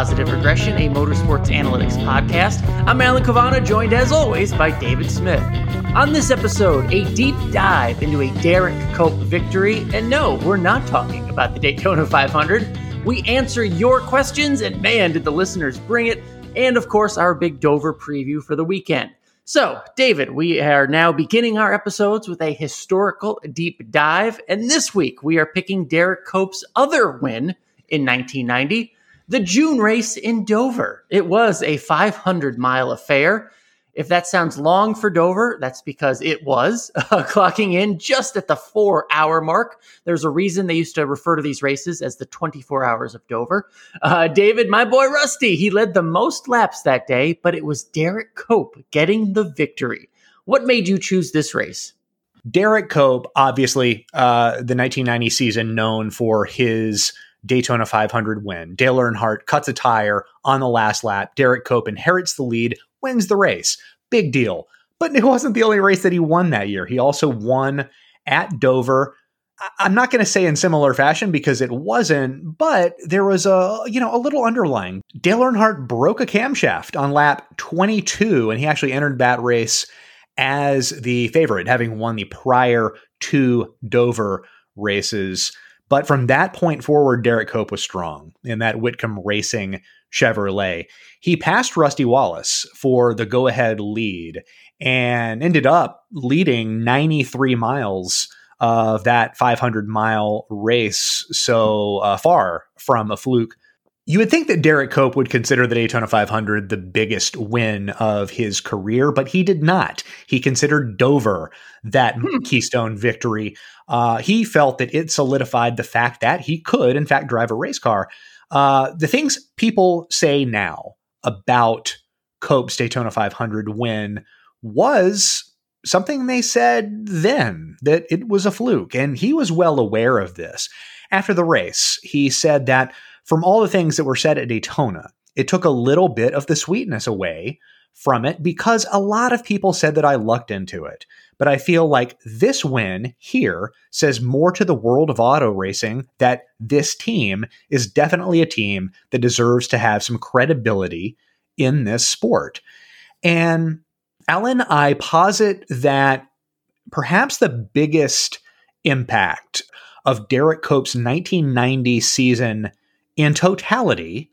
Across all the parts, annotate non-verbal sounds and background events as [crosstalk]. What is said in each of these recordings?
episode 102 of Positive Regression, a motorsports analytics podcast. I'm Alan Cavanna, joined as always by David Smith. On this episode, a deep dive into a Derrike Cope victory. And no, we're not talking about the Daytona 500. We answer your questions, and man, did the listeners bring it. And of course, our big Dover preview for the weekend. So, David, we are now beginning our episodes with a historical deep dive. And this week, we are picking Derrike Cope's other win in 1990, the June race in Dover. It was a 500 mile affair. If that sounds long for Dover, that's because it was uh, [laughs] clocking in just at the four hour mark. There's a reason they used to refer to these races as the 24 hours of Dover. Uh, David, my boy Rusty, he led the most laps that day, but it was Derrike Cope getting the victory. What made you choose this race? Derrike Cope, obviously, uh, the 1990 season known for his Daytona 500 win. Dale Earnhardt cuts a tire on the last lap. Derrike Cope inherits the lead, wins the race. Big deal. But it wasn't the only race that he won that year. He also won at Dover. I'm not going to say in similar fashion because it wasn't, but there was a you know a little underlying. Dale Earnhardt broke a camshaft on lap 22, and he actually entered that race as the favorite, having won the prior two Dover races. But from that point forward, Derrike Cope was strong in that Whitcomb Racing Chevrolet. He passed Rusty Wallace for the go ahead lead and ended up leading 93 miles of that 500 mile race. So uh, far from a fluke. You would think that Derrike Cope would consider the Daytona 500 the biggest win of his career, but he did not. He considered Dover that hmm. Keystone victory. Uh, he felt that it solidified the fact that he could, in fact, drive a race car. Uh, the things people say now about Cope's Daytona 500 win was something they said then that it was a fluke, and he was well aware of this. After the race, he said that from all the things that were said at Daytona, it took a little bit of the sweetness away from it because a lot of people said that I lucked into it. But I feel like this win here says more to the world of auto racing that this team is definitely a team that deserves to have some credibility in this sport. And Alan, I posit that perhaps the biggest impact of Derrike Cope's 1990 season in totality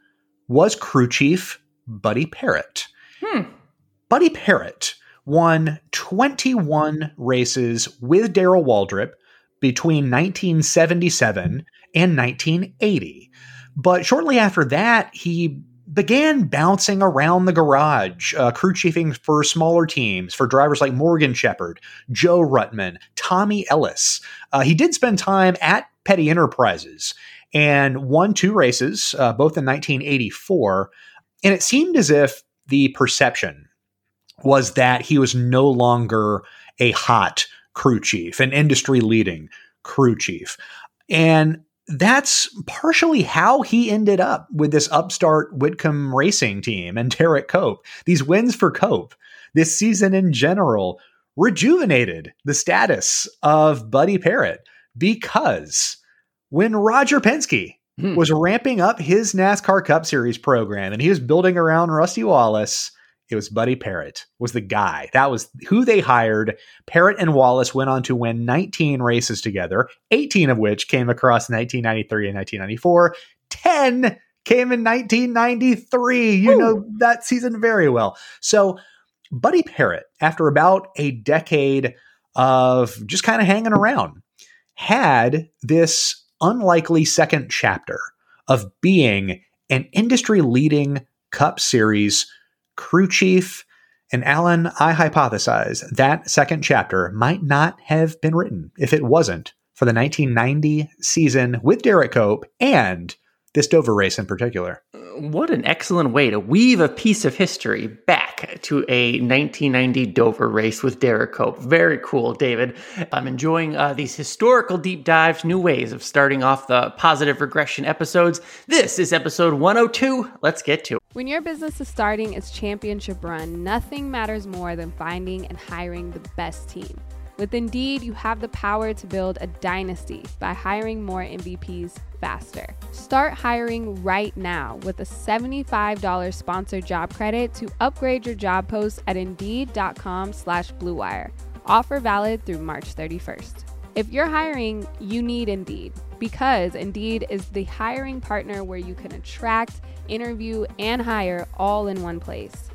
was crew chief Buddy Parrott. Hmm. Buddy Parrott won 21 races with Darrell Waltrip between 1977 and 1980. But shortly after that, he began bouncing around the garage, uh, crew chiefing for smaller teams, for drivers like Morgan Shepherd, Joe Ruttman, Tommy Ellis. Uh, he did spend time at Petty Enterprises and won two races, uh, both in 1984. And it seemed as if the perception was that he was no longer a hot crew chief, an industry leading crew chief. And that's partially how he ended up with this upstart Whitcomb racing team and Derrike Cope. These wins for Cope this season in general rejuvenated the status of Buddy Parrott because when Roger Penske hmm. was ramping up his NASCAR Cup Series program and he was building around Rusty Wallace, it was Buddy Parrott was the guy. That was who they hired. Parrott and Wallace went on to win 19 races together, 18 of which came across 1993 and 1994. 10 came in 1993. You Ooh. know that season very well. So Buddy Parrott, after about a decade of just kind of hanging around, had this unlikely second chapter of being an industry leading Cup Series crew chief. And Alan, I hypothesize that second chapter might not have been written if it wasn't for the 1990 season with Derrike Cope and this Dover race in particular. What an excellent way to weave a piece of history back to a 1990 Dover race with Derrike Cope. Very cool, David. I'm enjoying uh, these historical deep dives, new ways of starting off the positive regression episodes. This is episode 102. Let's get to it. When your business is starting its championship run, nothing matters more than finding and hiring the best team. With Indeed, you have the power to build a dynasty by hiring more MVPs faster. Start hiring right now with a $75 sponsored job credit to upgrade your job post at Indeed.com slash BlueWire. Offer valid through March 31st. If you're hiring, you need Indeed because Indeed is the hiring partner where you can attract, interview, and hire all in one place.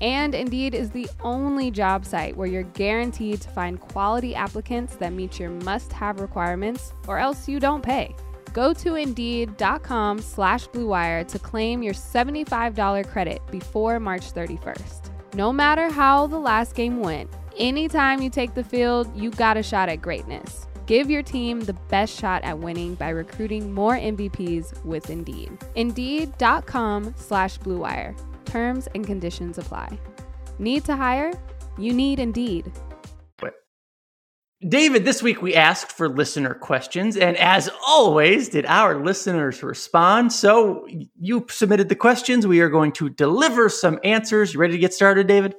And Indeed is the only job site where you're guaranteed to find quality applicants that meet your must-have requirements or else you don't pay. Go to Indeed.com slash BlueWire to claim your $75 credit before March 31st. No matter how the last game went, anytime you take the field, you got a shot at greatness. Give your team the best shot at winning by recruiting more MVPs with Indeed. Indeed.com slash BlueWire. Terms and conditions apply. Need to hire? You need Indeed. David, this week we asked for listener questions, and as always, did our listeners respond? So you submitted the questions. We are going to deliver some answers. You ready to get started, David?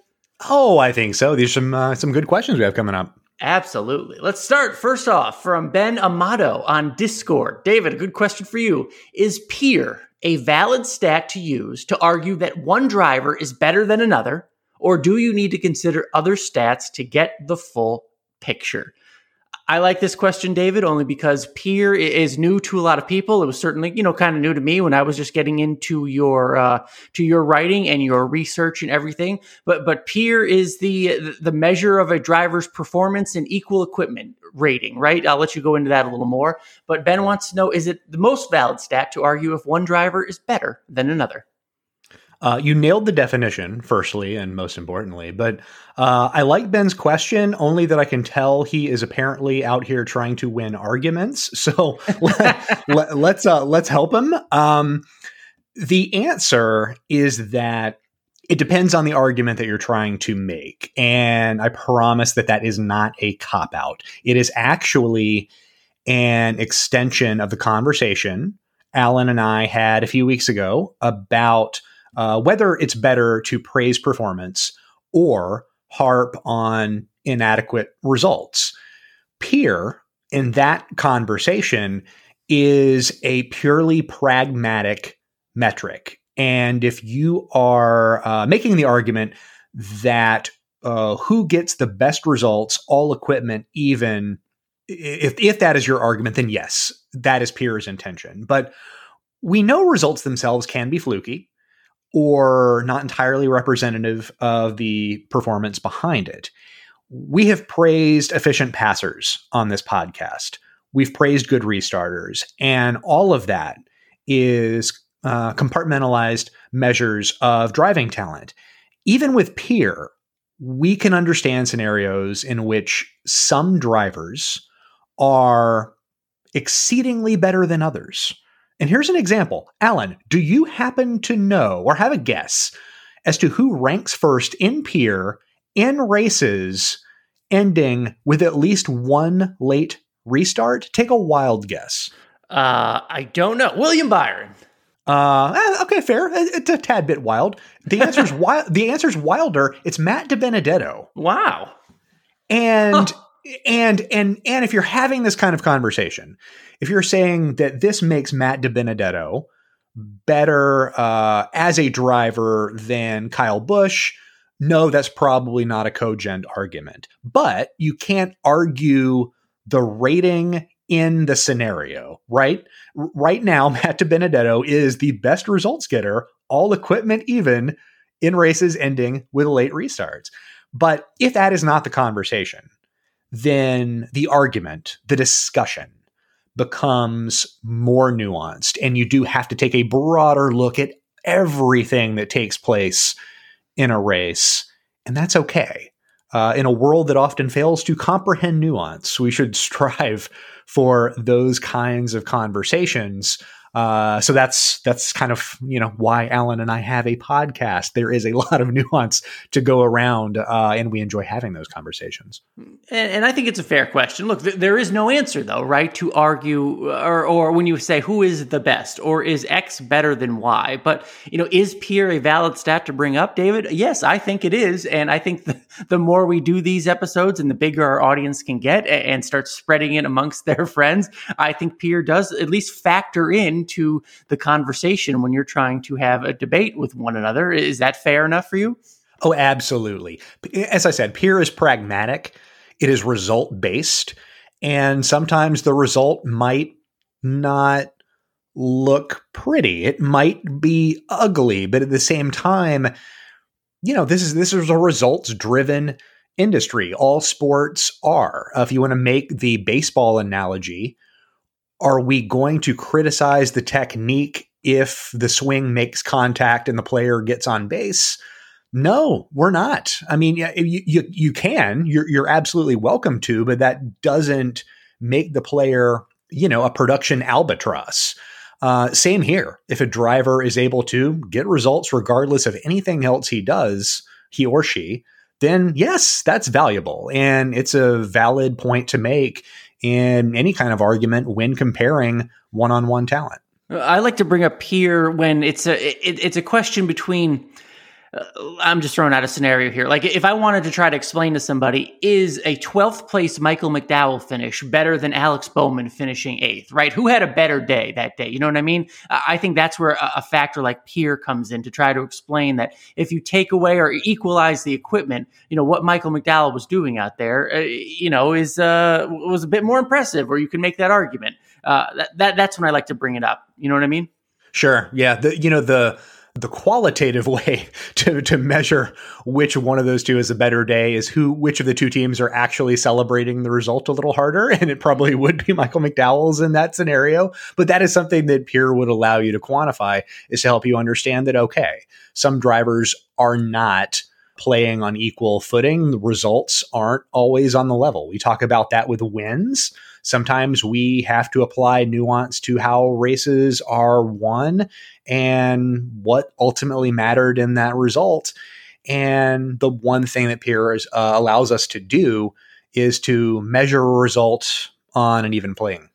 Oh, I think so. These are some uh, some good questions we have coming up. Absolutely. Let's start first off from Ben Amato on Discord. David, a good question for you. Is peer a valid stat to use to argue that one driver is better than another, or do you need to consider other stats to get the full picture? I like this question, David, only because peer is new to a lot of people. It was certainly, you know, kind of new to me when I was just getting into your uh, to your writing and your research and everything. But but peer is the the measure of a driver's performance in equal equipment rating, right? I'll let you go into that a little more. But Ben wants to know: Is it the most valid stat to argue if one driver is better than another? Uh, you nailed the definition, firstly, and most importantly. But uh, I like Ben's question only that I can tell he is apparently out here trying to win arguments. [laughs] So let, us let's, uh, let's help him. Um, the answer is that it depends on the argument that you're trying to make, and I promise that that is not a cop out. It is actually an extension of the conversation Alan and I had a few weeks ago about uh, whether it's better to praise performance or harp on inadequate results. Peer in that conversation is a purely pragmatic metric. And if you are uh, making the argument that uh, who gets the best results, all equipment, even, if, if that is your argument, then yes, that is peer's intention. But we know results themselves can be fluky or not entirely representative of the performance behind it. We have praised efficient passers on this podcast. We've praised good restarters, and all of that is uh, compartmentalized measures of driving talent. Even with peer, we can understand scenarios in which some drivers are exceedingly better than others. And here's an example. Alan, do you happen to know or have a guess as to who ranks first in peer in races ending with at least one late restart? Take a wild guess. Uh, I don't know. William Byron. Uh, eh, okay, fair. It's a tad bit wild. The [laughs] answer's wild. The answer's wilder. It's Matt DiBenedetto. Wow. And huh. and and and if you're having this kind of conversation, if you're saying that this makes Matt DiBenedetto better uh, as a driver than Kyle Busch, no, that's probably not a cogent argument. But you can't argue the rating in the scenario, right? Right now, [laughs] Matt DiBenedetto is the best results getter, all equipment even, in races ending with late restarts. But if that is not the conversation, then the argument, the discussion, becomes more nuanced and you do have to take a broader look at everything that takes place in a race and that's okay uh, in a world that often fails to comprehend nuance we should [laughs] strive for those kinds of conversations Uh, so that's that's kind of you know why Alan and I have a podcast. There is a [laughs] lot of nuance to go around, uh, and we enjoy having those conversations. And, and, I think it's a fair question. Look, th- there is no answer though, right? To argue, or or when you say who is the best, or is X better than Y? But you know, is peer a valid stat to bring up, David? Yes, I think it is, and I think the, the more we do these episodes, and the bigger our audience can get, and start spreading it amongst their [laughs] friends, I think peer does at least factor in into the conversation when you're trying to have a debate with one another. Is that fair enough for you? Oh, absolutely. As I said, peer is pragmatic, it is result based, and sometimes the result might not look pretty. It might be ugly, but at the same time, you know, this is this is a results driven industry. All sports are. Uh, if you want to make the baseball analogy, are we going to criticize the technique if the swing makes contact and the player gets on base? No, we're not. I mean, you, you, you can, you're, you're absolutely welcome to, but that doesn't make the player, you know, a production albatross. Uh, same here. If a driver is able to get results regardless of anything else he does, he or she, then yes, that's valuable. And it's a valid point to make in any kind of argument when comparing one on one talent. I like to bring up here when it's a it, it's a question between I'm just throwing out a scenario here. Like if I wanted to try to explain to somebody, is a 12th place Michael McDowell finish better than Alex Bowman finishing eighth, right? Who had a better day that day? You know what I mean? I think that's where a factor like peer comes in to try to explain that if you take away or equalize the equipment, you know, what Michael McDowell was doing out there, uh, you know, is, uh, was a bit more impressive or you can make that argument. Uh, that, that, that's when I like to bring it up. You know what I mean? Sure. Yeah. The, you know, the, the qualitative [laughs] way to, to measure which one of those two is a better day is who which of the two teams are actually celebrating the result a little harder. [laughs] And it probably would be michael mcdowell's in that scenario. But that is something that peer would allow you to quantify is to help you understand that okay some drivers are not playing on equal footing. The results aren't always on the level. We talk about that with wins Sometimes we have to apply nuance to how races are won and what ultimately mattered in that result. And the one thing that peer uh, allows us to do is to measure results on an even playing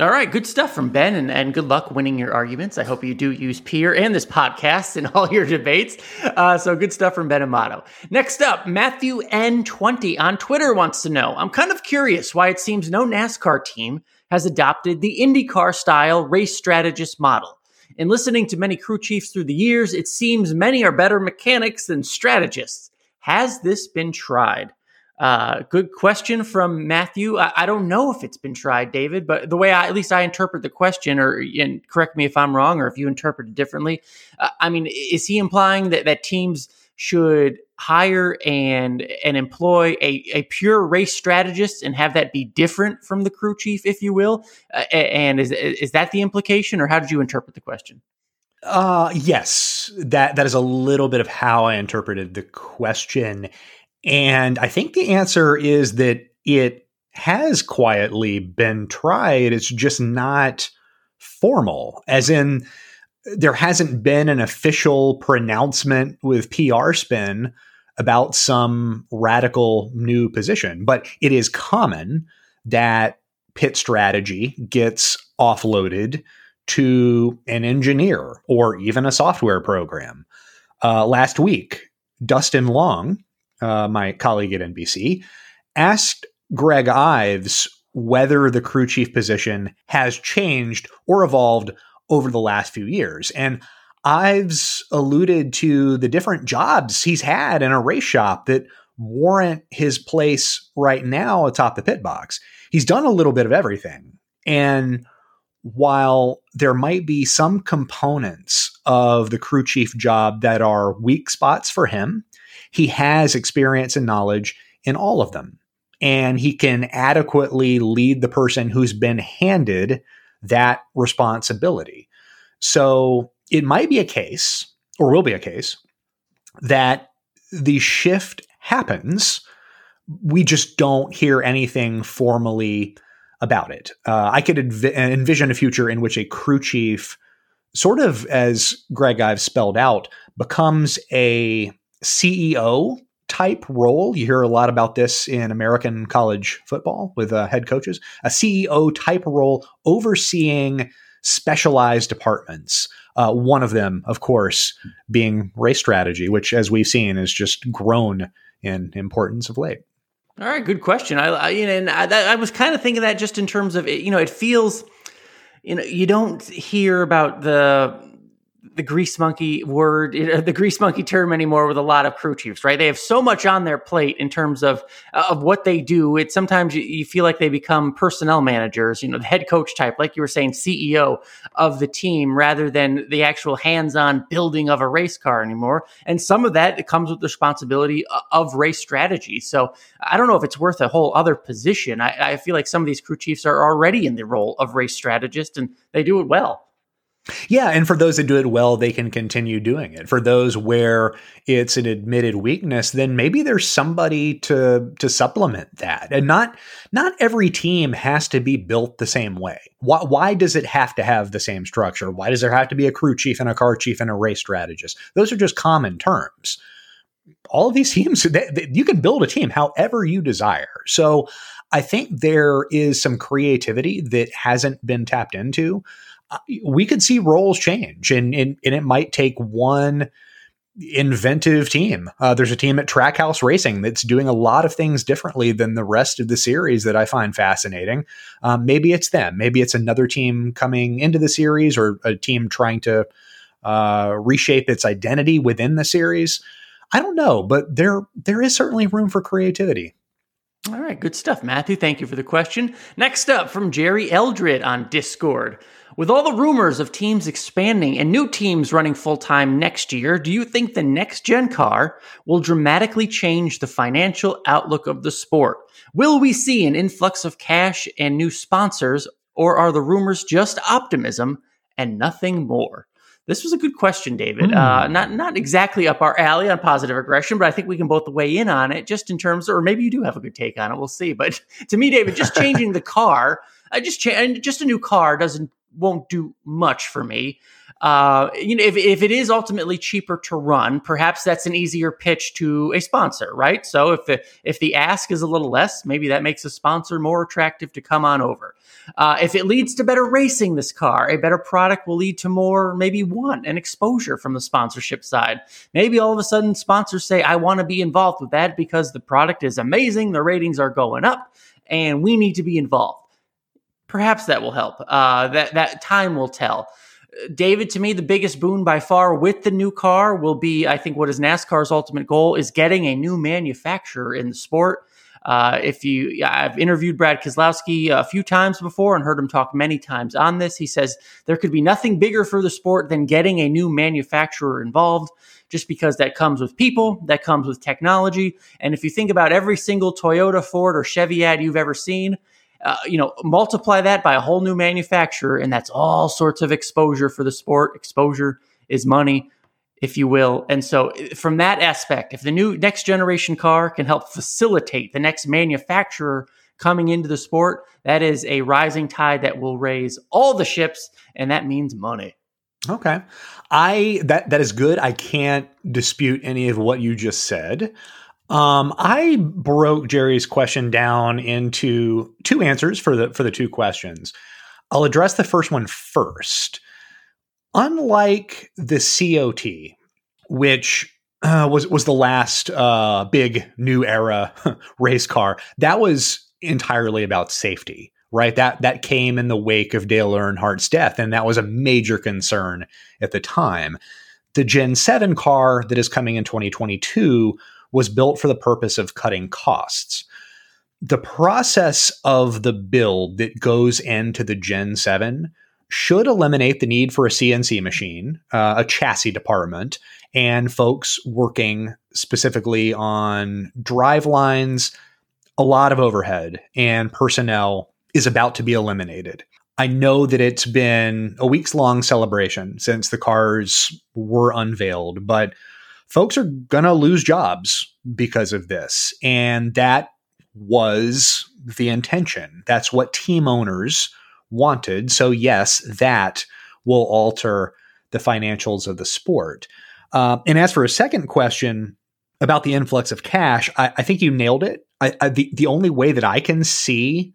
all right, good stuff from Ben, and, and good luck winning your arguments. I hope you do use Peer and this podcast in all your debates. Uh, so good stuff from Ben Amato. Next up, Matthew N20 on Twitter wants to know I'm kind of curious why it seems no NASCAR team has adopted the IndyCar style race strategist model. In listening to many crew chiefs through the years, it seems many are better mechanics than strategists. Has this been tried? Uh, good question from Matthew. I, I, don't know if it's been tried, David, but the way I, at least I interpret the question, or and correct me if I'm wrong, or if you interpret it differently. Uh, I mean, is he implying that that teams should hire and and employ a, a pure race strategist and have that be different from the crew chief, if you will? Uh, and is is that the implication, or how did you interpret the question? Uh yes, that that is a little bit of how I interpreted the question. And I think the answer is that it has quietly been tried. It's just not formal, as in, there hasn't been an official pronouncement with PR spin about some radical new position. But it is common that pit strategy gets offloaded to an engineer or even a software program. Uh, last week, Dustin Long, uh, my colleague at NBC, asked Greg Ives whether the crew chief position has changed or evolved over the last few years. And Ives alluded to the different jobs he's had in a race shop that warrant his place right now atop the pit box. He's done a little bit of everything. And while there might be some components of the crew chief job that are weak spots for him, he has experience and knowledge in all of them. And he can adequately lead the person who's been handed that responsibility. So it might be a case, or will be a case, that the shift happens. We just don't hear anything formally about it. Uh, I could env- envision a future in which a crew chief, sort of as Greg Ives spelled out, becomes a CEO type role. You hear a lot about this in American college football with uh, head coaches. A CEO type role overseeing specialized departments. Uh, one of them, of course, being race strategy, which, as we've seen, has just grown in importance of late. All right, good question. I, I and I, I was kind of thinking that just in terms of you know, it feels, you know, you don't hear about the the grease monkey word, uh, the grease monkey term anymore with a lot of crew chiefs, right? They have so much on their plate in terms of uh, of what they do. It sometimes you, you, feel like they become personnel managers, you know, the head coach type, like you were saying, CEO of the team, rather than the actual hands-on building of a race car anymore. And some of that it comes with the responsibility uh, of race strategy. So I don't know if it's worth a whole other position. I, I feel like some of these crew chiefs are already in the role of race strategist, and they do it well. Yeah, and for those that do it well, they can continue doing it. For those where it's an admitted weakness, then maybe there's somebody to to supplement that. And not not every team has to be built the same way. Why, why does it have to have the same structure? Why does there have to be a crew chief and a car chief and a race strategist? Those are just common terms. All of these [laughs] teams, they, they, you can build a team however you desire. So I think there is some creativity that hasn't been tapped into we could see roles change and, and, and it might take one inventive team. Uh, there's a team at Trackhouse Racing that's doing a lot of things differently than the rest of the series that I find fascinating. Um, maybe it's them. Maybe it's another team coming into the series or a team trying to uh, reshape its identity within the series. I don't know, but there there is certainly room for creativity. All right, good stuff, Matthew. Thank you for the question. Next up from Jerry Eldred on Discord. With all the rumors of teams expanding and new teams running full time next year, do you think the next gen car will dramatically change the financial outlook of the sport? Will we see an influx of cash and new sponsors, or are the rumors just optimism and nothing more? This was a good question, David. Mm. Uh, not not exactly up our alley on positive regression, but I think we can both weigh in on it, just in terms, of, or maybe you do have a good take on it. We'll see. But [laughs] to me, David, just changing the car, I just cha- just a new car doesn't won't do much for me. Uh, you know, if, if it is ultimately cheaper to run, perhaps that's an easier pitch to a sponsor, right? So if the, if the ask is a little less, maybe that makes a sponsor more attractive to come on over. Uh, if it leads to better racing, this car, a better product will lead to more, maybe want and exposure from the sponsorship side. Maybe all of a sudden sponsors say, I want to be involved with that because the product is amazing, the ratings are going up, and we need to be involved perhaps that will help. Uh, that that time will tell. David, to me, the biggest boon by far with the new car will be, I think, what is NASCAR's ultimate goal is getting a new manufacturer in the sport. Uh, if you, I've interviewed Brad Keselowski a few times before and heard him talk many times on this. He says there could be nothing bigger for the sport than getting a new manufacturer involved, just because that comes with people, that comes with technology. And if you think about every single Toyota, Ford, or Chevy ad you've ever seen, uh, you know, multiply that by a whole new manufacturer, and that's all sorts of exposure for the sport. Exposure is money, if you will. And so, from that aspect, if the new next generation car can help facilitate the next manufacturer coming into the sport, that is a rising tide that will raise all the ships, and that means money. Okay. I that that is good. I can't dispute any of what you just said. Um, I broke Jerry's question down into two answers for the for the two questions. I'll address the first one first. Unlike the COT, which uh, was was the last uh, big new era [laughs] race car, that was entirely about safety, right? That that came in the wake of Dale Earnhardt's death, and that was a major concern at the time. The Gen 7 car that is coming in 2022 was built for the purpose of cutting costs. The process of the build that goes into the Gen 7 should eliminate the need for a CNC machine, uh, a chassis department, and folks working specifically on drive lines. A lot of overhead and personnel is about to be eliminated. I know that it's been a weeks long celebration since the cars were unveiled, but folks are going to lose jobs because of this. And that was the intention. That's what team owners wanted. So, yes, that will alter the financials of the sport. Uh, and as for a second question about the influx of cash, I, I think you nailed it. I, I, the, the only way that I can see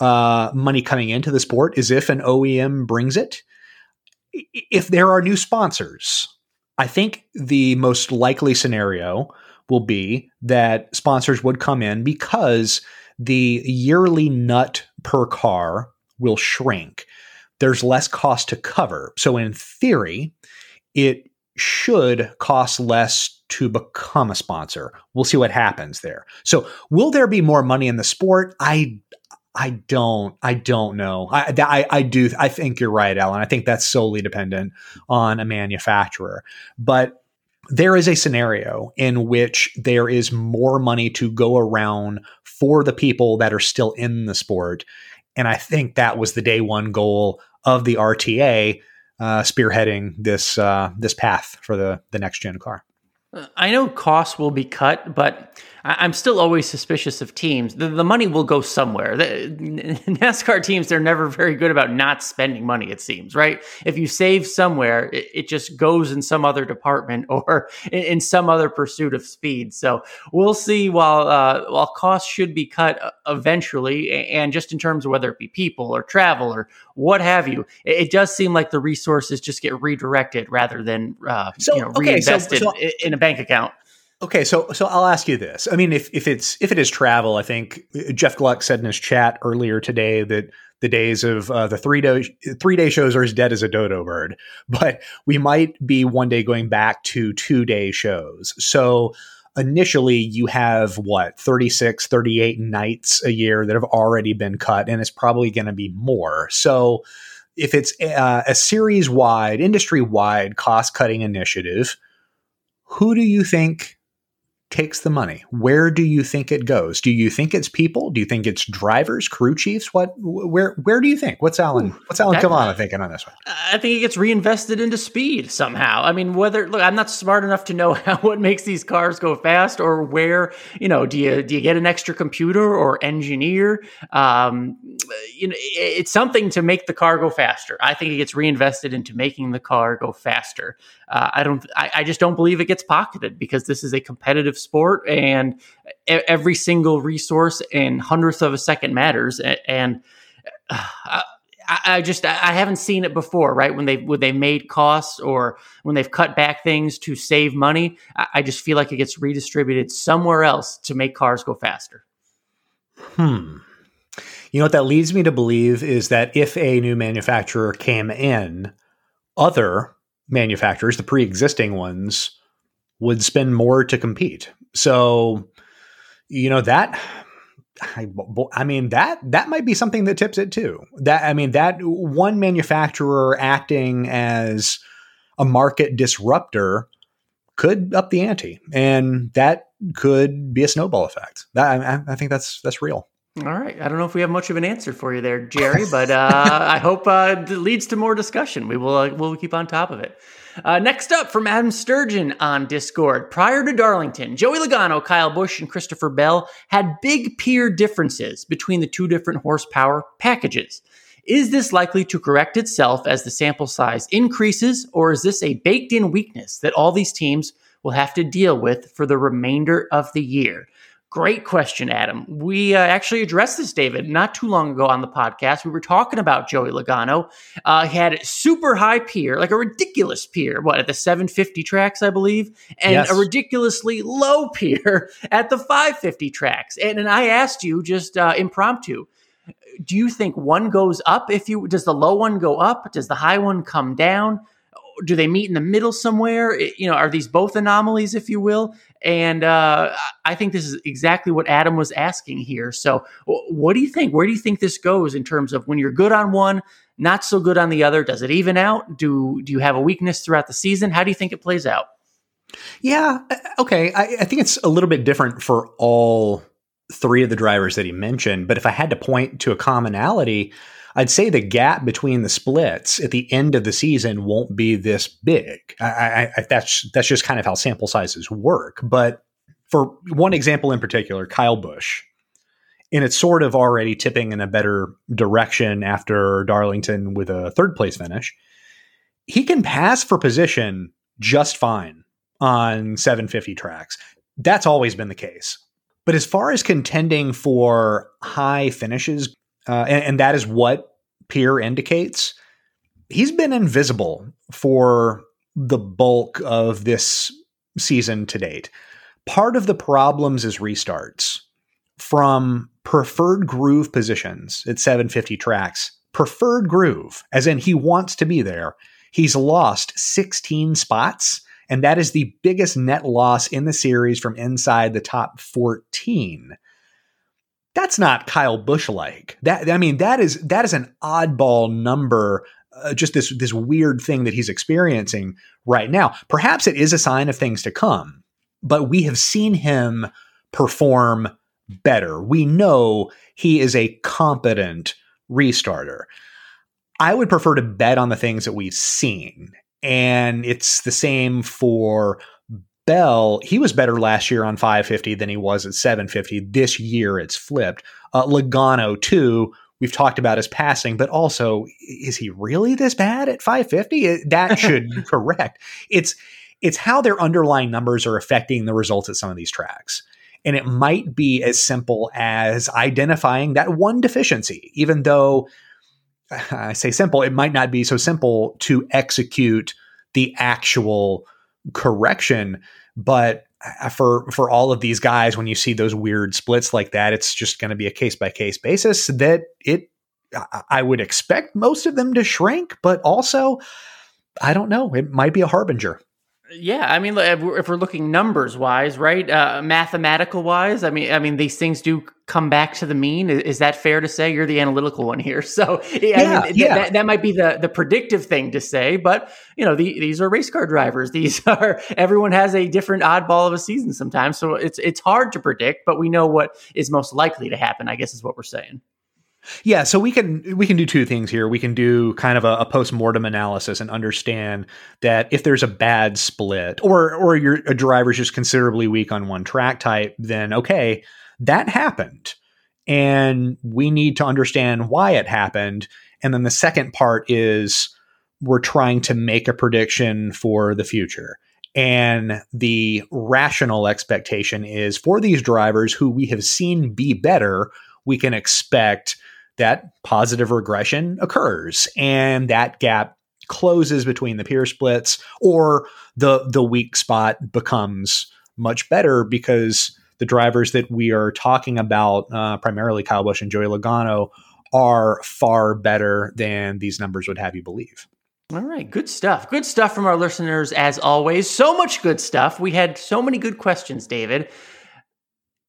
uh, money coming into the sport is if an OEM brings it. If there are new sponsors, I think the most likely scenario will be that sponsors would come in because the yearly nut per car will shrink. There's less cost to cover. So, in theory, it should cost less to become a sponsor. We'll see what happens there. So, will there be more money in the sport? I I don't. I don't know. I, I, I do. I think you're right, Alan. I think that's solely dependent on a manufacturer. But there is a scenario in which there is more money to go around for the people that are still in the sport, and I think that was the day one goal of the RTA, uh, spearheading this uh, this path for the the next gen car. I know costs will be cut, but I'm still always suspicious of teams. The, the, money will go somewhere. The, [laughs] NASCAR teams, they're never very good about not spending money, it seems, right? If you save somewhere, it, it just goes in some other department [laughs] or in, in, some other pursuit of speed. So we'll see while, uh, while costs should be cut uh, eventually, and just in terms of whether it be people or travel or what have you, it, it does seem like the resources just get redirected rather than uh, so, you know, okay, reinvested so, so, in a bank account. Okay, so so I'll ask you this. I mean, if if it's if it is travel, I think Jeff Gluck said in his chat earlier today that the days of uh, the three day three day shows are as dead as a dodo bird. [laughs] But we might be one day going back to two day shows. So initially you have what 36 38 nights a year that have already been cut and it's probably going to be more so if it's uh, a series wide industry wide cost cutting initiative who do you think takes the money? Where do you think it goes? Do you think it's people? Do you think it's drivers, crew chiefs? What where where do you think? What's Alan what's Alan Cavanna thinking on this one? I think it gets reinvested into speed somehow. I mean, whether look, I'm not smart enough to know [laughs] how what makes these cars go fast or where, you know, do you do you get an extra computer or engineer? Um, you know, it's something to make the car go faster. I think it gets reinvested into making the car go faster. Uh, I don't I, I just don't believe it gets pocketed because this is a competitive sport and every single resource and hundredth of a second matters. And uh, I, I just I haven't seen it before, right? When they when they made costs or when they've cut back things to save money, I just feel like it gets redistributed somewhere else to make cars go faster. Hmm. You know what that leads me to believe is that if a new manufacturer came in, other manufacturers, the pre-existing ones, would spend more to compete. So, you know that I, I, mean that that might be something that tips it too. That I mean that one manufacturer acting as a market disruptor could up the ante, and that could be a snowball effect. That I, I think that's that's real. All right. I don't know if we have much of an answer for you there, Jerry, but uh, I hope uh, it leads to more discussion. We will uh, we'll keep on top of it. Uh, next up from Adam Sturgeon on Discord. Prior to Darlington, Joey Logano, Kyle Busch, and Christopher Bell had big peer differences between the two different horsepower packages. Is this likely to correct itself as the sample size increases, or is this a baked in weakness that all these teams will have to deal with for the remainder of the year? Great question, Adam. We uh, actually addressed this, David, not too long ago on the podcast. We were talking about Joey Logano. Uh, he had super high peer, like a ridiculous peer, what, at the 750 tracks, I believe, and yes. a ridiculously low [laughs] peer at the 550 tracks. And, and I asked you just uh, impromptu, do you think one goes up if you, does the low one go up? Does the high one come down? Do they meet in the middle somewhere? You know, are these both anomalies, if you will? And uh, I think this is exactly what Adam was asking here. So, what do you think? Where do you think this goes in terms of when you're good on one, not so good on the other? Does it even out? Do do you have a weakness throughout the season? How do you think it plays out? Yeah, uh, okay. I, I think it's a little bit different for all three of the drivers that he mentioned. But if I had to point to a commonality, I'd say the gap between the splits at the end of the season won't be this big. I, I, that's that's just kind of how sample sizes work. But for one example in particular, Kyle Busch, and it's sort of already tipping in a better direction after Darlington with a third place finish. He can pass for position just fine on 750 tracks. That's always been the case. But as far as contending for high finishes, uh, and, and that is what Peer indicates, he's been invisible for the bulk of this season to date. Part of the problems is restarts from preferred groove positions at 750 tracks. Preferred groove, as in he wants to be there. He's lost 16 spots, and that is the biggest net loss in the series from inside the top 14. That's not Kyle Busch like. That I mean, that is that is an oddball number. Uh, just this this weird thing that he's experiencing right now. Perhaps it is a sign of things to come, but we have seen him perform better. We know he is a competent restarter. I would prefer to bet on the things that we've seen. And it's the same for Bell. He was better last year on 550 than he was at 750. This year it's flipped. Uh, Logano, too. We've talked about his passing, but also, is he really this bad at 550? That [laughs] should be correct. It's it's how their underlying numbers are affecting the results at some of these tracks. And it might be as simple as identifying that one deficiency, even though I say simple, it might not be so simple to execute the actual correction. But uh, for for all of these guys, when you see those weird splits like that, it's just going to be a case by case basis that it I would expect most of them to shrink, but also I don't know, it might be a harbinger. Yeah, I mean, if we're, looking numbers wise, right, uh, mathematical wise, I mean, I mean, these things do come back to the mean. Is, is that fair to say? You're the analytical one here, [laughs] so yeah, I mean, yeah. That, that, might be the the predictive thing to say. But you know, the, these are race car drivers. These [laughs] are everyone has a different oddball of a season sometimes, so it's it's hard to predict. But we know what is most likely to happen. I guess is what we're saying. Yeah, so we can we can do two things here. We can do kind of a, a post mortem analysis and understand that if there's a bad split, or or your a driver's just considerably weak on one track type, then okay, that happened, and we need to understand why it happened. And then the second part is we're trying to make a prediction for the future. And the rational expectation is for these drivers who we have seen be better, we can expect that positive regression occurs and that gap closes between the peer splits or the the weak spot becomes much better because the drivers that we are talking about uh, primarily Kyle Busch and Joey Logano are far better than these numbers would have you believe. All right, good stuff. Good stuff from our listeners as always. So much good stuff. We had so many good questions, David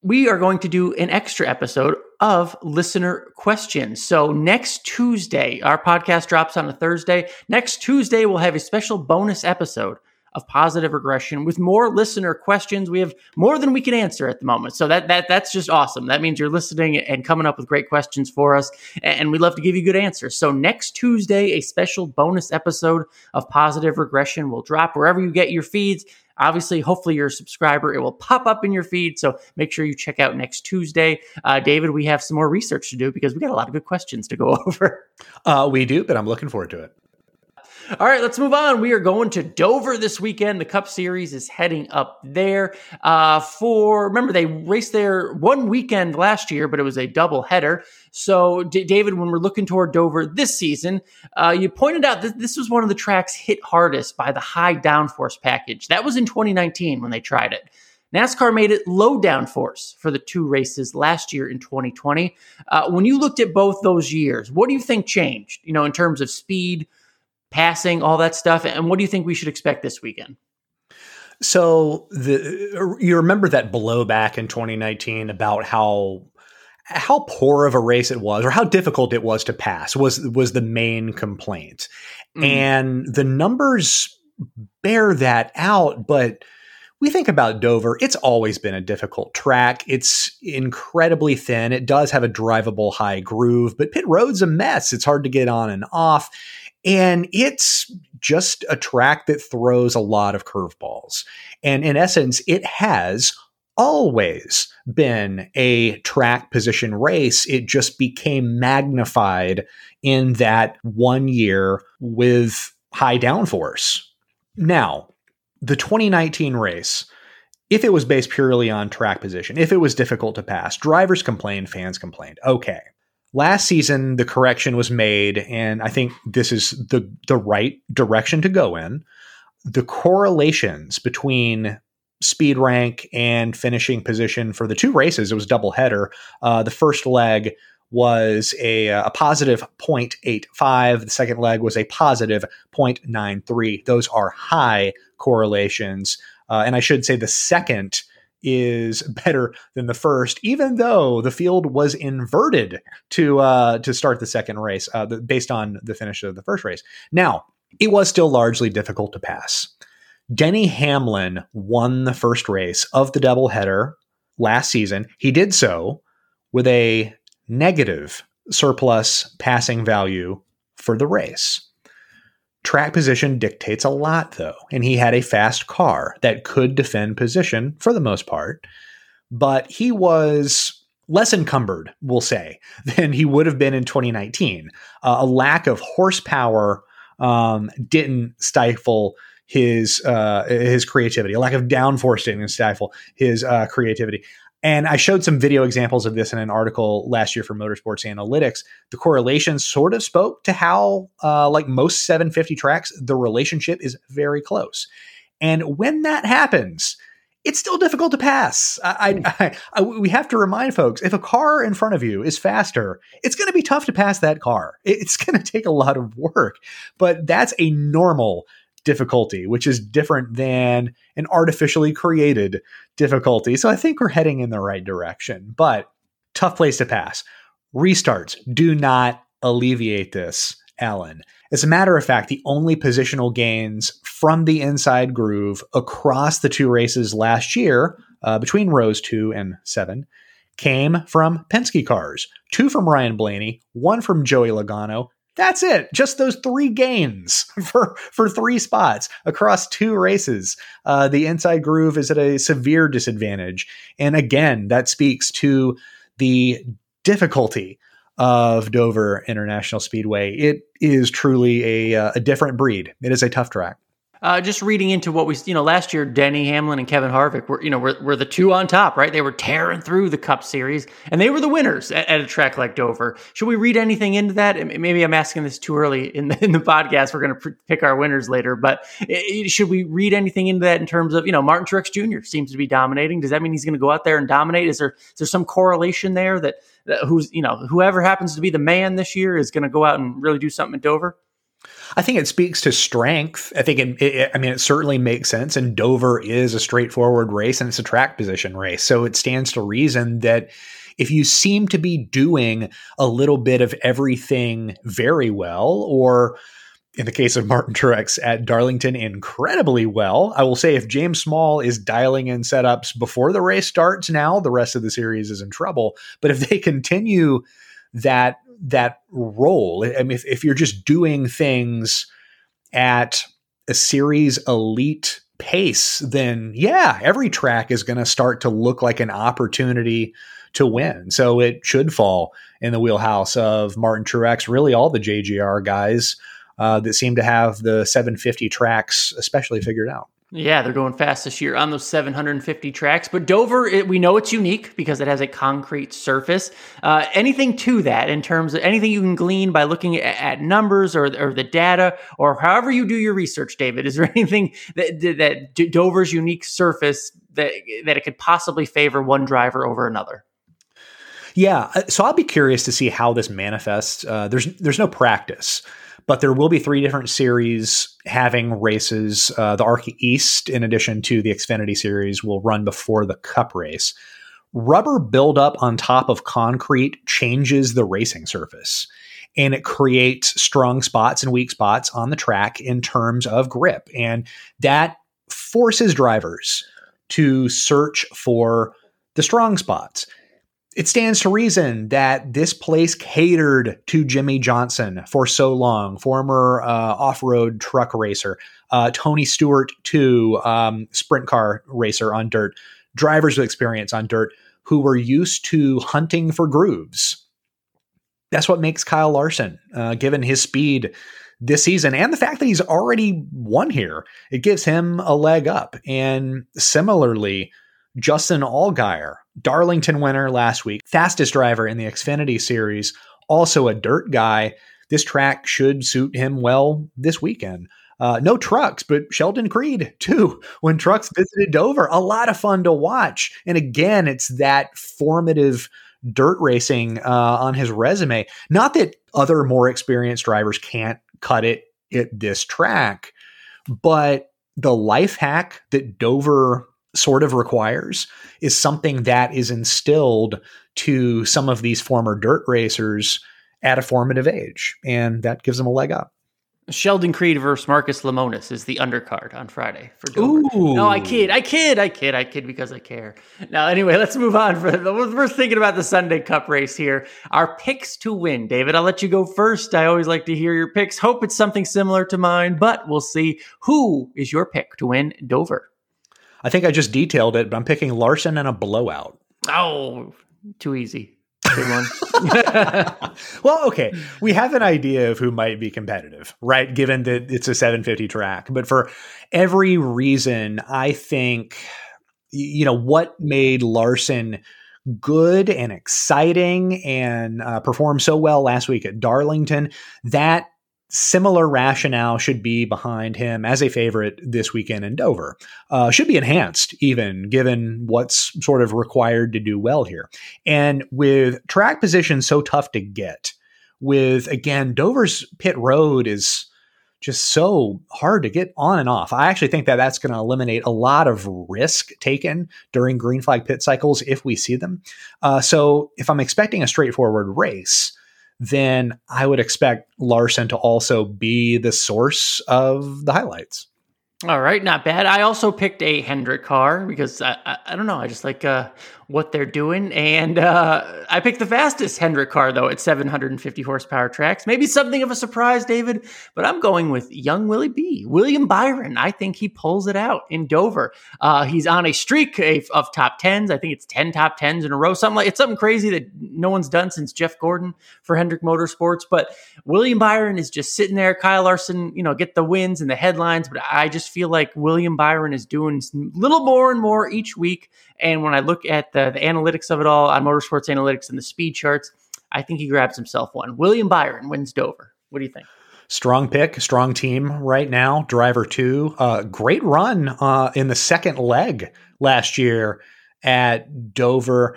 we are going to do an extra episode of listener questions. So next Tuesday, our podcast drops on a Thursday. Next Tuesday, we'll have a special bonus episode of positive regression with more listener questions. We have more than we can answer at the moment. So that that that's just awesome. That means you're listening and coming up with great questions for us and we love to give you good answers. So next Tuesday, a special bonus episode of positive regression will drop wherever you get your feeds. Obviously, hopefully you're a subscriber. It will pop up in your feed. So make sure you check out next Tuesday. Uh, David, we have some more research to do because we got a lot of good questions to go [laughs] over. Uh, we do, but I'm looking forward to it. All right, let's move on. We are going to Dover this weekend. The Cup Series is heading up there. Uh, for remember, they raced there one weekend last year, but it was a double header. So, D- David, when we're looking toward Dover this season, uh, you pointed out that this was one of the tracks hit hardest by the high downforce package. That was in 2019 when they tried it. NASCAR made it low downforce for the two races last year in 2020. Uh, when you looked at both those years, what do you think changed? You know, in terms of speed passing, all that stuff. And what do you think we should expect this weekend? So the you remember that blowback in 2019 about how how poor of a race it was or how difficult it was to pass was was the main complaint. Mm-hmm. And the numbers bear that out, but we think about Dover, it's always been a difficult track. It's incredibly thin. It does have a drivable high groove, but pit road's a mess. It's hard to get on and off. And it's just a track that throws a lot of curveballs. And in essence, it has always been a track position race. It just became magnified in that one year with high downforce. Now, the 2019 race, if it was based purely on track position, if it was difficult to pass, drivers complained, fans complained. Okay. Last season, the correction was made, and I think this is the, the right direction to go in. The correlations between speed rank and finishing position for the two races, it was double header. Uh, the first leg was a, a positive 0.85. The second leg was a positive 0.93. Those are high correlations. Uh, and I should say the second is better than the first, even though the field was inverted to uh, to start the second race uh, the, based on the finish of the first race. Now, it was still largely difficult to pass. Denny Hamlin won the first race of the doubleheader last season. He did so with a negative surplus passing value for the race. Track position dictates a lot, though, and he had a fast car that could defend position for the most part, but he was less encumbered, we'll say, [laughs] than he would have been in 2019. Uh, a lack of horsepower um, didn't stifle his uh, his creativity. A lack of downforce didn't stifle his uh, creativity. And I showed some video examples of this in an article last year for Motorsports Analytics. The correlation sort of spoke to how, uh, like most 750 tracks, the relationship is very close. And when that happens, it's still difficult to pass. I, I, I, we have to remind folks if a car in front of you is faster, it's going to be tough to pass that car. It's going [laughs] to take a lot of work, but that's a normal difficulty, which is different than an artificially created difficulty. So I think we're heading in the right direction, but tough place to pass. Restarts do not alleviate this, Alan. As a matter of fact, the only positional gains from the inside groove across the two races last year, uh, between rows two and seven, came from Penske cars. Two from Ryan Blaney, one from Joey Logano, that's it. Just those three gains [laughs] for for three spots across two races. Uh, the inside groove is at a severe disadvantage, and again, that speaks to the difficulty of Dover International Speedway. It is truly a, uh, a different breed. It is a tough track. Uh, just reading into what we, you know, last year, Denny Hamlin and Kevin Harvick were, you know, were, were the two on top, right? They were tearing through the Cup Series, and they were the winners at, at a track like Dover. Should we read anything into that? Maybe I'm asking this too early in the, in the podcast. We're going to pr- pick our winners later, but it, should we read anything into that in terms of, you know, Martin Truex Jr. seems to be dominating. Does that mean he's going to go out there and dominate? Is there is there some correlation there that, that who's, you know, whoever happens to be the man this year is going to go out and really do something at Dover? I think it speaks to strength. I think it, it, I mean, it certainly makes sense. And Dover is a straightforward race and it's a track position race. So it stands to reason that if you seem to be doing a little bit of everything very well, or in the case of Martin Truex at Darlington, incredibly well. I will say if James Small is dialing in setups before the race starts now, the rest of the series is in trouble. But if they continue that that role. I mean, if, if you're just doing things at a series elite pace, then yeah, every track is going to start to look like an opportunity to win. So it should fall in the wheelhouse of Martin Truex, really all the JGR guys uh, that seem to have the 750 tracks especially figured out. Yeah, they're going fast this year on those 750 tracks. But Dover, it, we know it's unique because it has a concrete surface. Uh, anything to that in terms of anything you can glean by looking at, at numbers or, or, the data or however you do your research, David? Is there [laughs] anything that, that Dover's unique surface that, that it could possibly favor one driver over another? Yeah, uh, so I'll be curious to see how this manifests. Uh, there's there's no practice but there will be three different series having races. Uh, the ARCA East, in addition to the Xfinity series, will run before the Cup race. Rubber buildup on top of concrete changes the racing surface and it creates strong spots and weak spots on the track in terms of grip. And that forces drivers to search for the strong spots it stands to reason that this place catered to Jimmie Johnson for so long, former uh, off road truck racer, uh, Tony Stewart, too, um, sprint car racer on dirt. drivers with experience on dirt who were used to hunting for grooves. That's what makes Kyle Larson, uh, given his speed this season and the fact that he's already won here, it gives him a leg up. And similarly, Justin Allgaier, Darlington winner last week, fastest driver in the Xfinity series, also a dirt guy. This track should suit him well this weekend. Uh, no trucks, but Sheldon Creed [laughs] too. When trucks visited Dover, a lot of fun to watch. And again, it's that formative dirt racing uh, on his resume. Not that other more experienced drivers can't cut it at this track, but the life hack that Dover sort of requires is something that is instilled to some of these former dirt racers at a formative age, and that gives them a leg up. Sheldon Creed versus Marcus Lemonis is the undercard on Friday for Dover. Ooh. No, I kid, I kid, I kid, I kid because I care. Now, anyway, let's move on. For the, we're thinking about the Sunday Cup race here. Our picks to win, David. I'll let you go first. I always like to hear your picks. Hope it's something similar to mine, but we'll see. Who is your pick to win Dover? I think I just detailed it, but I'm picking Larson and a blowout. Oh, too easy. Good one. [laughs] [laughs] well, okay. We have an idea of who might be competitive, right? Given that it's a 750 track. But for every reason, I think, you know, what made Larson good and exciting and uh, performed so well last week at Darlington, that similar rationale should be behind him as a favorite this weekend in Dover. Uh, should be enhanced, even given what's sort of required to do well here. And with track position so tough to get, with again, Dover's pit road is just so hard to get on and off. I actually think that that's going to eliminate a lot of risk taken during green flag pit cycles if we see them. Uh, so if I'm expecting a straightforward race, then I would expect Larson to also be the source of the highlights. All right, not bad. I also picked a Hendrick car because I, I, I don't know. I just like uh, what they're doing. And uh, I picked the fastest Hendrick car, though, at 750 horsepower tracks. Maybe something of a surprise, David, but I'm going with young Willie B. William Byron. I think he pulls it out in Dover. Uh, he's on a streak of top 10s. I think it's 10 top 10s in a row. Something like It's something crazy that no one's done since Jeff Gordon for Hendrick Motorsports. But William Byron is just sitting there. Kyle Larson, you know, get the wins and the headlines. But I just feel like William Byron is doing little more and more each week. And when I look at the, the analytics of it all on Motorsports Analytics and the speed charts, I think he grabs himself one. William Byron wins Dover. What do you think? Strong pick, strong team right now. Driver two, uh, great run uh, in the second leg last year at Dover.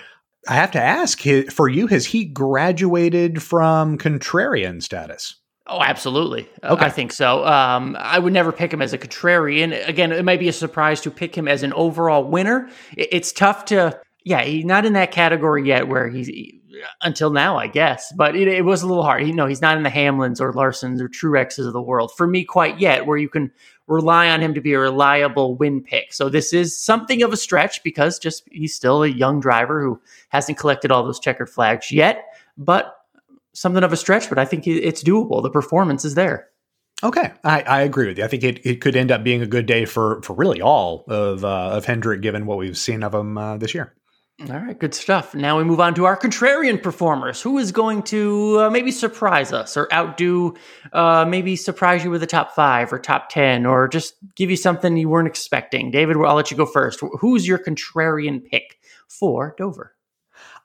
I have to ask for you, has he graduated from contrarian status? Oh, absolutely. Uh, okay. I think so. Um, I would never pick him as a contrarian. Again, it might be a surprise to pick him as an overall winner. It's tough to, yeah, he's not in that category yet where he's until now, I guess. But it, it was a little hard. You know, he's not in the Hamlins or Larsons or Truexes of the world for me quite yet, where you can rely on him to be a reliable win pick. So this is something of a stretch because just he's still a young driver who hasn't collected all those checkered flags yet. But something of a stretch, but I think it's doable. The performance is there. Okay, I, I agree with you. I think it, it could end up being a good day for for really all of uh, of Hendrick, given what we've seen of him uh, this year. All right, good stuff. Now we move on to our contrarian performers. Who is going to uh, maybe surprise us or outdo, uh, maybe surprise you with a top five or top 10 or just give you something you weren't expecting? David, I'll let you go first. Who's your contrarian pick for Dover?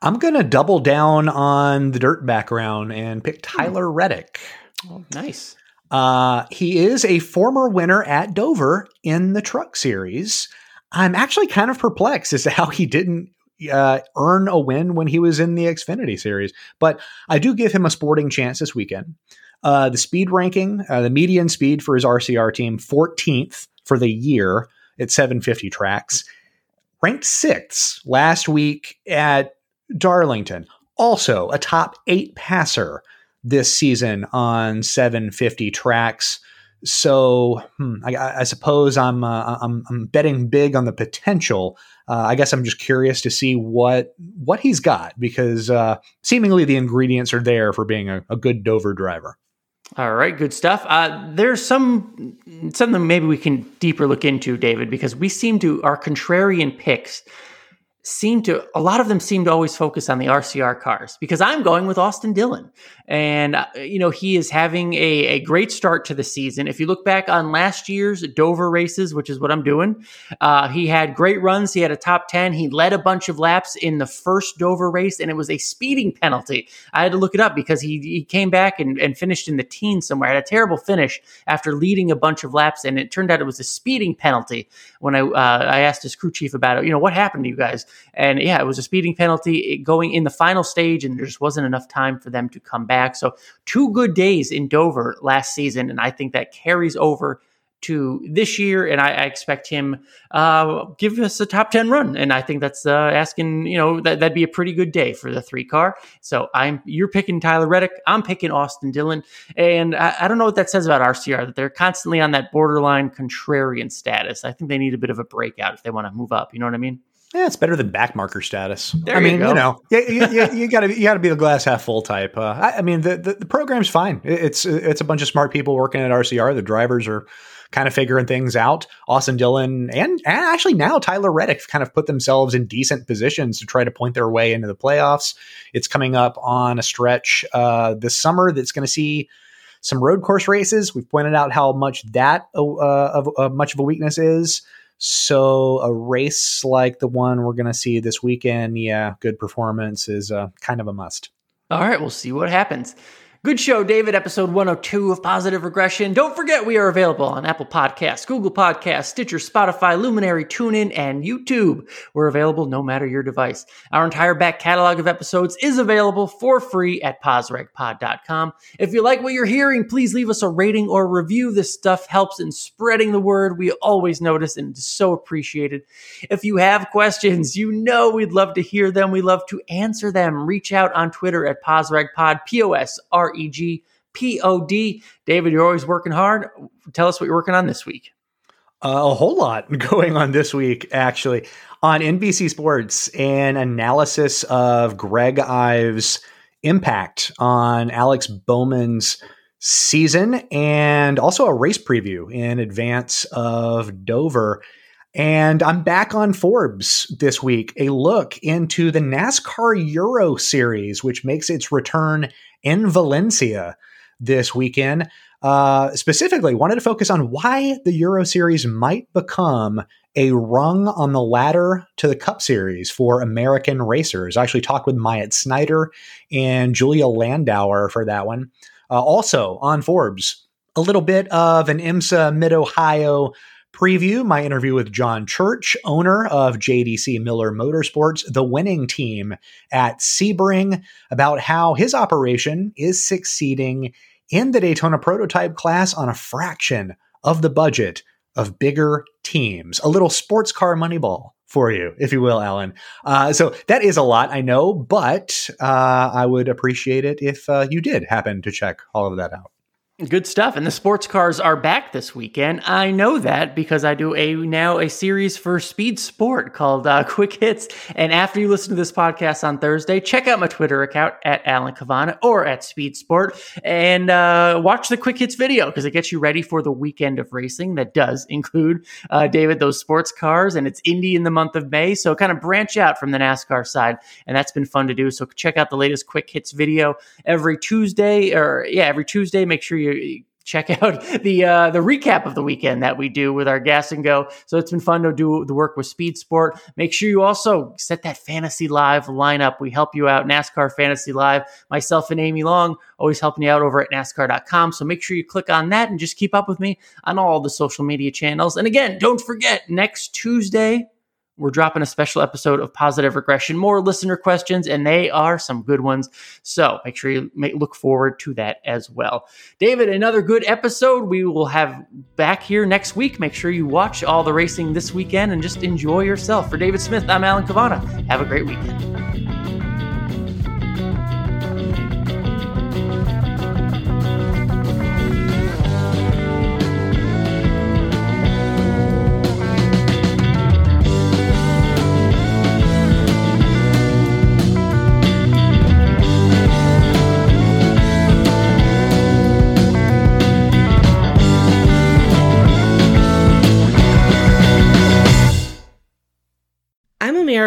I'm going to double down on the dirt background and pick hmm. Tyler Reddick. Oh, nice. Uh, he is a former winner at Dover in the truck series. I'm actually kind of perplexed as to how he didn't uh, earn a win when he was in the Xfinity series, but I do give him a sporting chance this weekend. Uh, the speed ranking, uh, the median speed for his RCR team, 14th for the year at 750 tracks, ranked sixth last week at Darlington, also a top eight passer this season on 750 tracks. So hmm, I, I, suppose I'm, uh, I'm, I'm betting big on the potential. Uh, I guess I'm just curious to see what what he's got because uh, seemingly the ingredients are there for being a, a good Dover driver. All right, good stuff. Uh, there's some something maybe we can deeper look into, David, because we seem to our contrarian picks seem to a lot of them seem to always focus on the RCR cars because I'm going with Austin Dillon. And uh, you know he is having a, a great start to the season. If you look back on last year's Dover races which is what I'm doing uh, he had great runs. He had a top 10 he led a bunch of laps in the first Dover race and it was a speeding penalty. I had to look it up because he, he came back and, and finished in the teens somewhere. Had a terrible finish after leading a bunch of laps and it turned out it was a speeding penalty when I uh, I asked his crew chief about it. You know what happened to you guys and yeah, it was a speeding penalty going in the final stage, and there just wasn't enough time for them to come back. So, two good days in Dover last season, and I think that carries over to this year, and I, I expect him uh, give us a top ten run, and I think that's uh, asking you know that that'd be a pretty good day for the three car. So I'm you're picking Tyler Reddick, I'm picking Austin Dillon, and I, I don't know what that says about RCR that they're constantly on that borderline contrarian status. I think they need a bit of a breakout if they want to move up. You know what I mean? Yeah, it's better than backmarker status. There I you mean, go. you know, you, you, you got to you got to be the glass half full type. Uh, I, I mean, the, the the program's fine. It- It's it's a bunch of smart people working at RCR. The drivers are kind of figuring things out. Austin Dillon and, and actually now Tyler Reddick kind of put themselves in decent positions to try to point their way into the playoffs. It's coming up on a stretch uh, this summer that's going to see some road course races. We've pointed out how much that uh, of uh, much of a weakness is. So a race like the one we're going to see this weekend, yeah, good performance is uh, kind of a must. All right, we'll see what happens. Good show, David. Episode 102 of Positive Regression. Don't forget we are available on Apple Podcasts, Google Podcasts, Stitcher, Spotify, Luminary, TuneIn, and YouTube. We're available no matter your device. Our entire back catalog of episodes is available for free at posregpod.com. If you like what you're hearing, please leave us a rating or review. This stuff helps in spreading the word. We always notice and it's so appreciated. If you have questions, you know we'd love to hear them. We love to answer them. Reach out on Twitter at posregpod, P-O-S-R E G P O D. David, you're always working hard. Tell us what you're working on this week. Uh, a whole lot [laughs] going on this week, actually. On NBC Sports, an analysis of Greg Ives' impact on Alex Bowman's season and also a race preview in advance of Dover. And I'm back on Forbes this week, a look into the NASCAR Euro Series, which makes its return in Valencia this weekend. Uh, specifically, wanted to focus on why the Euro Series might become a rung on the ladder to the Cup Series for American racers. I actually talked with Myatt Snider and Julia Landauer for that one. Uh, also on Forbes, a little bit of an IMSA Mid Ohio preview my interview with John Church, owner of JDC Miller Motorsports, the winning team at Sebring, about how his operation is succeeding in the Daytona prototype class on a fraction of the budget of bigger teams. A little sports car moneyball for you, if you will, Alan. Uh, so that is a lot, I know, but uh, I would appreciate it if uh, you did happen to check all of that out. Good stuff. And the sports cars are back this weekend. I know that because I do a now a series for Speed Sport called uh, [laughs] Quick Hits. And after you listen to this podcast on Thursday, check out my Twitter account at Alan Cavanna or at Speed Sport and uh, watch the Quick Hits video because it gets you ready for the weekend of racing that does include uh, David those sports cars and it's Indy in the month of May. So kind of branch out from the NASCAR side, and that's been fun to do. So check out the latest Quick Hits video every Tuesday, or yeah, every Tuesday. Make sure you check [laughs] out the uh, the recap of the weekend that we do with our gas and go. So it's been fun to do the work with Speed Sport. Make sure you also set that fantasy live lineup. We help you out NASCAR Fantasy Live. Myself and Amy Long always helping you out over at NASCAR.com. So make sure you click on that and just keep up with me on all the social media channels. And again, don't forget next Tuesday we're dropping a special episode of Positive Regression, more listener questions, and they are some good ones. So make sure you look forward to that as well. David, another good episode. We will have back here next week. Make sure you watch all the racing this weekend and just enjoy yourself. For David Smith, I'm Alan Cavanna. Have a great weekend.